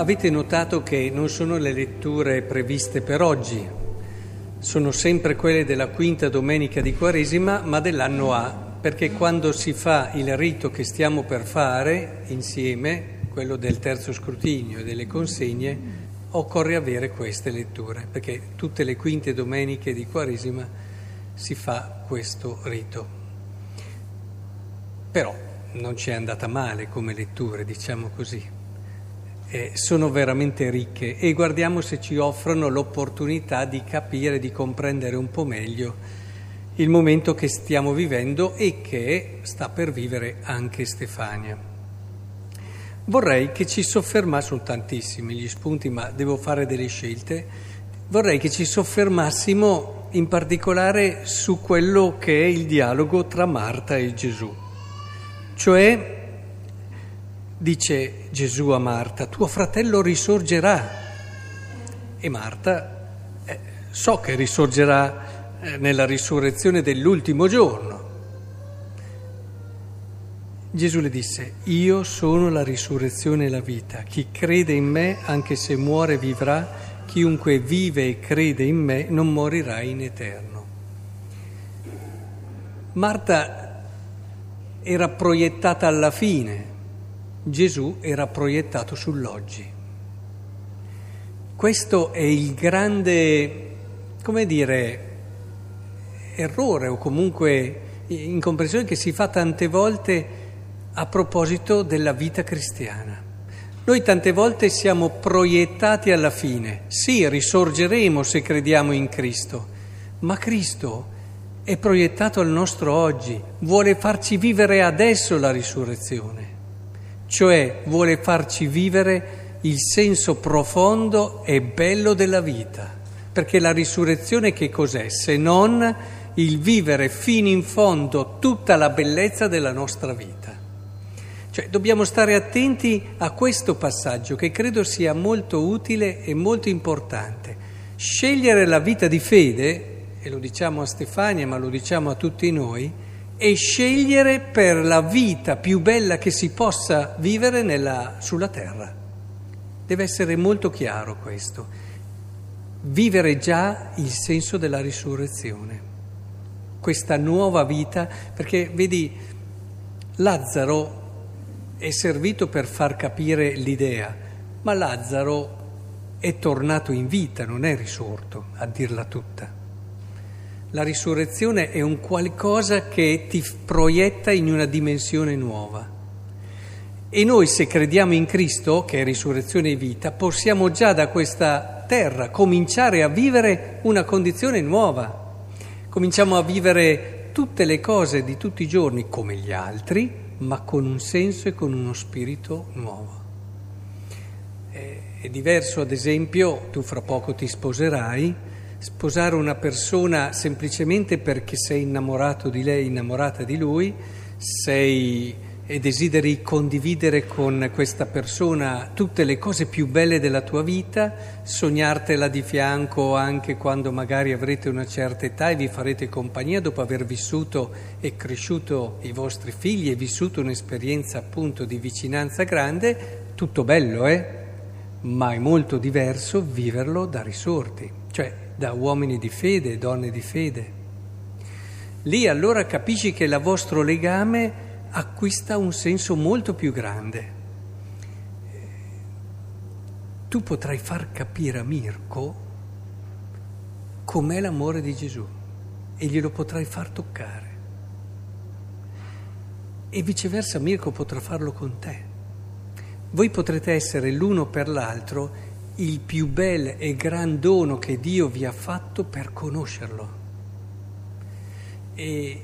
Avete notato che non sono le letture previste per oggi, sono sempre quelle della quinta domenica di Quaresima, ma dell'anno A, perché quando si fa il rito che stiamo per fare insieme, quello del terzo scrutinio e delle consegne, occorre avere queste letture, perché tutte le quinte domeniche di Quaresima si fa questo rito. Però non ci è andata male come letture, diciamo così eh, sono veramente ricche e guardiamo se ci offrono l'opportunità di capire, di comprendere un po' meglio il momento che stiamo vivendo e che sta per vivere anche Stefania. Vorrei che ci soffermassimo, tantissimi gli spunti, ma devo fare delle scelte, vorrei che ci soffermassimo in particolare su quello che è il dialogo tra Marta e Gesù, cioè dice Gesù a Marta, tuo fratello risorgerà. E Marta, eh, so che risorgerà eh, nella risurrezione dell'ultimo giorno. Gesù le disse, io sono la risurrezione e la vita, chi crede in me, anche se muore, vivrà, chiunque vive e crede in me non morirà in eterno. Marta era proiettata alla fine, Gesù era proiettato sull'oggi. Questo è il grande, come dire, errore o comunque incomprensione che si fa tante volte a proposito della vita cristiana. Noi tante volte siamo proiettati alla fine, sì, risorgeremo se crediamo in Cristo, ma Cristo è proiettato al nostro oggi, vuole farci vivere adesso la risurrezione cioè vuole farci vivere il senso profondo e bello della vita, perché la risurrezione che cos'è se non il vivere fino in fondo tutta la bellezza della nostra vita? Cioè dobbiamo stare attenti a questo passaggio che credo sia molto utile e molto importante. Scegliere la vita di fede, e lo diciamo a Stefania ma lo diciamo a tutti noi, e scegliere per la vita più bella che si possa vivere nella, sulla terra. Deve essere molto chiaro questo. Vivere già il senso della risurrezione, questa nuova vita, perché vedi, Lazzaro è servito per far capire l'idea, ma Lazzaro è tornato in vita, non è risorto, a dirla tutta. La risurrezione è un qualcosa che ti proietta in una dimensione nuova. E noi se crediamo in Cristo, che è risurrezione e vita, possiamo già da questa terra cominciare a vivere una condizione nuova. Cominciamo a vivere tutte le cose di tutti i giorni come gli altri, ma con un senso e con uno spirito nuovo. È diverso, ad esempio, tu fra poco ti sposerai, Sposare una persona semplicemente perché sei innamorato di lei, innamorata di lui, sei e desideri condividere con questa persona tutte le cose più belle della tua vita, sognartela di fianco anche quando magari avrete una certa età e vi farete compagnia dopo aver vissuto e cresciuto i vostri figli e vissuto un'esperienza appunto di vicinanza grande, tutto bello, eh? Ma è molto diverso viverlo da risorti, cioè da uomini di fede, donne di fede. Lì allora capisci che il vostro legame acquista un senso molto più grande. Tu potrai far capire a Mirko com'è l'amore di Gesù e glielo potrai far toccare. E viceversa Mirko potrà farlo con te. Voi potrete essere l'uno per l'altro il più bel e gran dono che Dio vi ha fatto per conoscerlo. E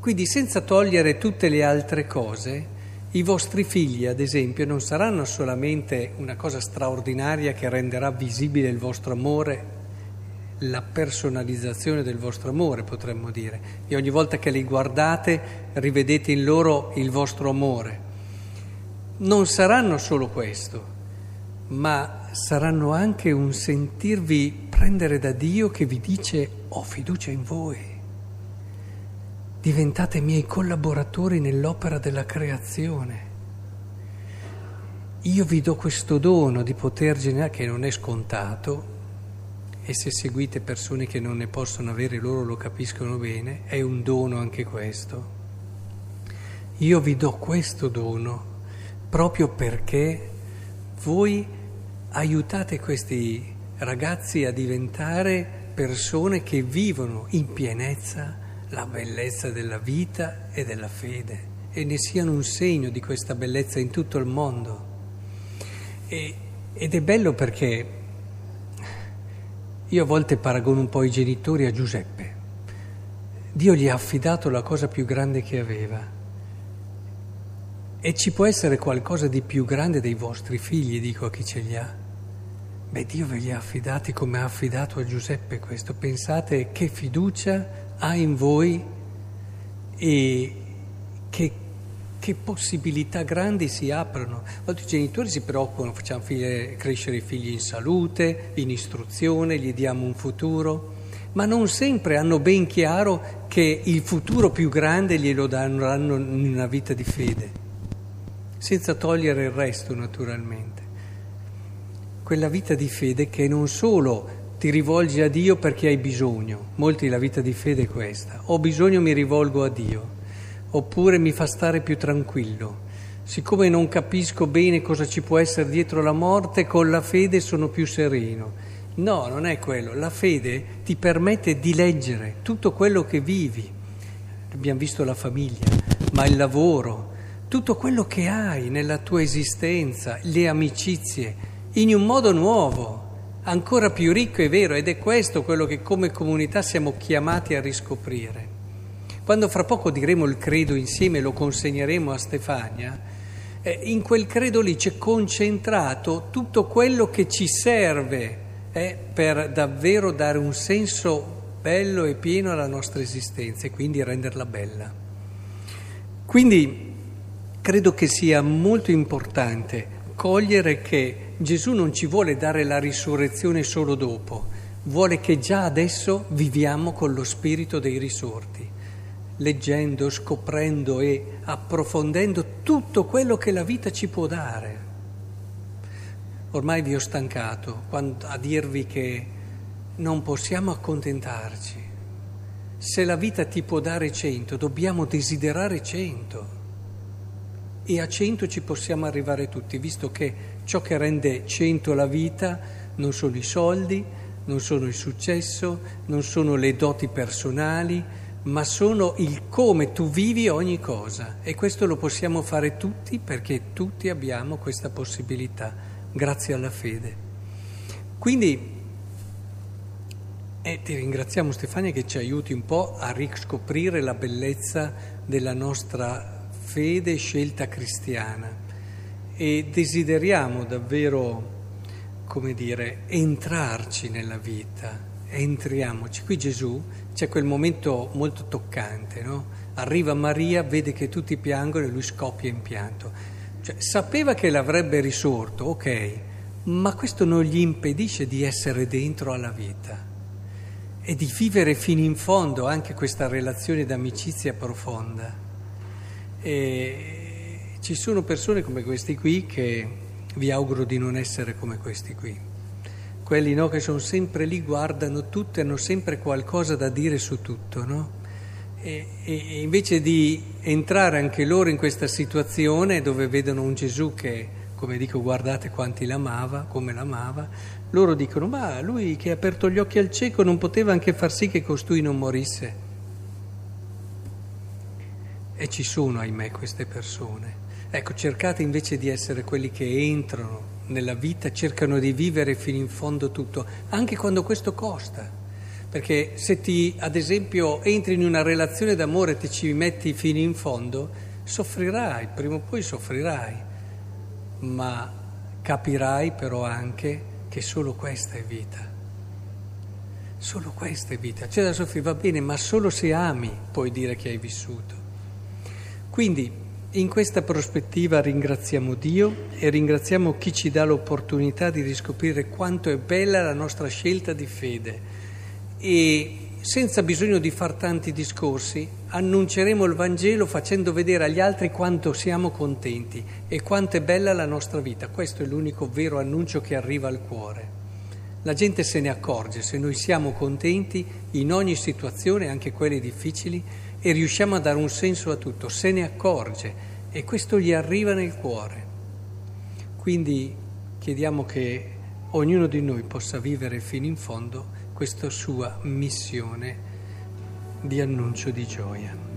quindi senza togliere tutte le altre cose, i vostri figli, ad esempio, non saranno solamente una cosa straordinaria che renderà visibile il vostro amore, la personalizzazione del vostro amore, potremmo dire, e ogni volta che li guardate rivedete in loro il vostro amore. Non saranno solo questo, ma saranno anche un sentirvi prendere da Dio che vi dice ho fiducia in voi, diventate miei collaboratori nell'opera della creazione. io vi do questo dono di poter generare, che non è scontato, e se seguite persone che non ne possono avere, loro lo capiscono bene, è un dono anche questo. Io vi do questo dono proprio perché voi aiutate questi ragazzi a diventare persone che vivono in pienezza la bellezza della vita e della fede e ne siano un segno di questa bellezza in tutto il mondo. E, ed è bello perché io a volte paragono un po' i genitori a Giuseppe. Dio gli ha affidato la cosa più grande che aveva. E ci può essere qualcosa di più grande dei vostri figli, dico a chi ce li ha. Beh, Dio ve li ha affidati come ha affidato a Giuseppe questo. Pensate che fiducia ha in voi e che che possibilità grandi si aprono. Molti genitori si preoccupano, facciamo figli, crescere i figli in salute, in istruzione, gli diamo un futuro, ma non sempre hanno ben chiaro che il futuro più grande glielo daranno in una vita di fede, senza togliere il resto naturalmente. Quella vita di fede che non solo ti rivolgi a Dio perché hai bisogno, molti la vita di fede è questa, ho bisogno mi rivolgo a Dio oppure mi fa stare più tranquillo. Siccome non capisco bene cosa ci può essere dietro la morte, con la fede sono più sereno. No, non è quello. La fede ti permette di leggere tutto quello che vivi. Abbiamo visto la famiglia, ma il lavoro, tutto quello che hai nella tua esistenza, le amicizie, in un modo nuovo, ancora più ricco e vero. Ed è questo quello che come comunità siamo chiamati a riscoprire. Quando fra poco diremo il credo insieme, lo consegneremo a Stefania, eh, in quel credo lì c'è concentrato tutto quello che ci serve eh, per davvero dare un senso bello e pieno alla nostra esistenza e quindi renderla bella. Quindi credo che sia molto importante cogliere che Gesù non ci vuole dare la risurrezione solo dopo, vuole che già adesso viviamo con lo spirito dei risorti leggendo, scoprendo e approfondendo tutto quello che la vita ci può dare. Ormai vi ho stancato a dirvi che non possiamo accontentarci. Se la vita ti può dare cento, dobbiamo desiderare cento. E a cento ci possiamo arrivare tutti, visto che ciò che rende cento la vita non sono i soldi, non sono il successo, non sono le doti personali, ma sono il come tu vivi ogni cosa e questo lo possiamo fare tutti perché tutti abbiamo questa possibilità, grazie alla fede. Quindi eh, ti ringraziamo Stefania che ci aiuti un po' a riscoprire la bellezza della nostra fede scelta cristiana e desideriamo davvero, come dire, entrarci nella vita entriamoci. Qui Gesù c'è quel momento molto toccante, no? Arriva Maria, vede che tutti piangono e lui scoppia in pianto. Cioè, sapeva che l'avrebbe risorto, ok, ma questo non gli impedisce di essere dentro alla vita e di vivere fino in fondo anche questa relazione d'amicizia profonda. E ci sono persone come questi qui che vi auguro di non essere come questi qui quelli no, che sono sempre lì, guardano tutto e hanno sempre qualcosa da dire su tutto, no? E, e, invece di entrare anche loro in questa situazione dove vedono un Gesù che, come dico, guardate quanti l'amava, come l'amava, loro dicono, ma lui che ha aperto gli occhi al cieco non poteva anche far sì che costui non morisse. E ci sono, ahimè, queste persone. Ecco, cercate invece di essere quelli che entrano nella vita, cercano di vivere fino in fondo tutto, anche quando questo costa. Perché se ti, ad esempio, entri in una relazione d'amore e ti ci metti fino in fondo, soffrirai, prima o poi soffrirai, ma capirai però anche che solo questa è vita. Solo questa è vita. C'è da soffrire, va bene, ma solo se ami puoi dire che hai vissuto. Quindi in questa prospettiva ringraziamo Dio e ringraziamo chi ci dà l'opportunità di riscoprire quanto è bella la nostra scelta di fede e senza bisogno di far tanti discorsi, annunceremo il Vangelo facendo vedere agli altri quanto siamo contenti e quanto è bella la nostra vita. Questo è l'unico vero annuncio che arriva al cuore. La gente se ne accorge se noi siamo contenti in ogni situazione, anche quelle difficili, e riusciamo a dare un senso a tutto, se ne accorge e questo gli arriva nel cuore. Quindi chiediamo che ognuno di noi possa vivere fino in fondo questa sua missione di annuncio di gioia.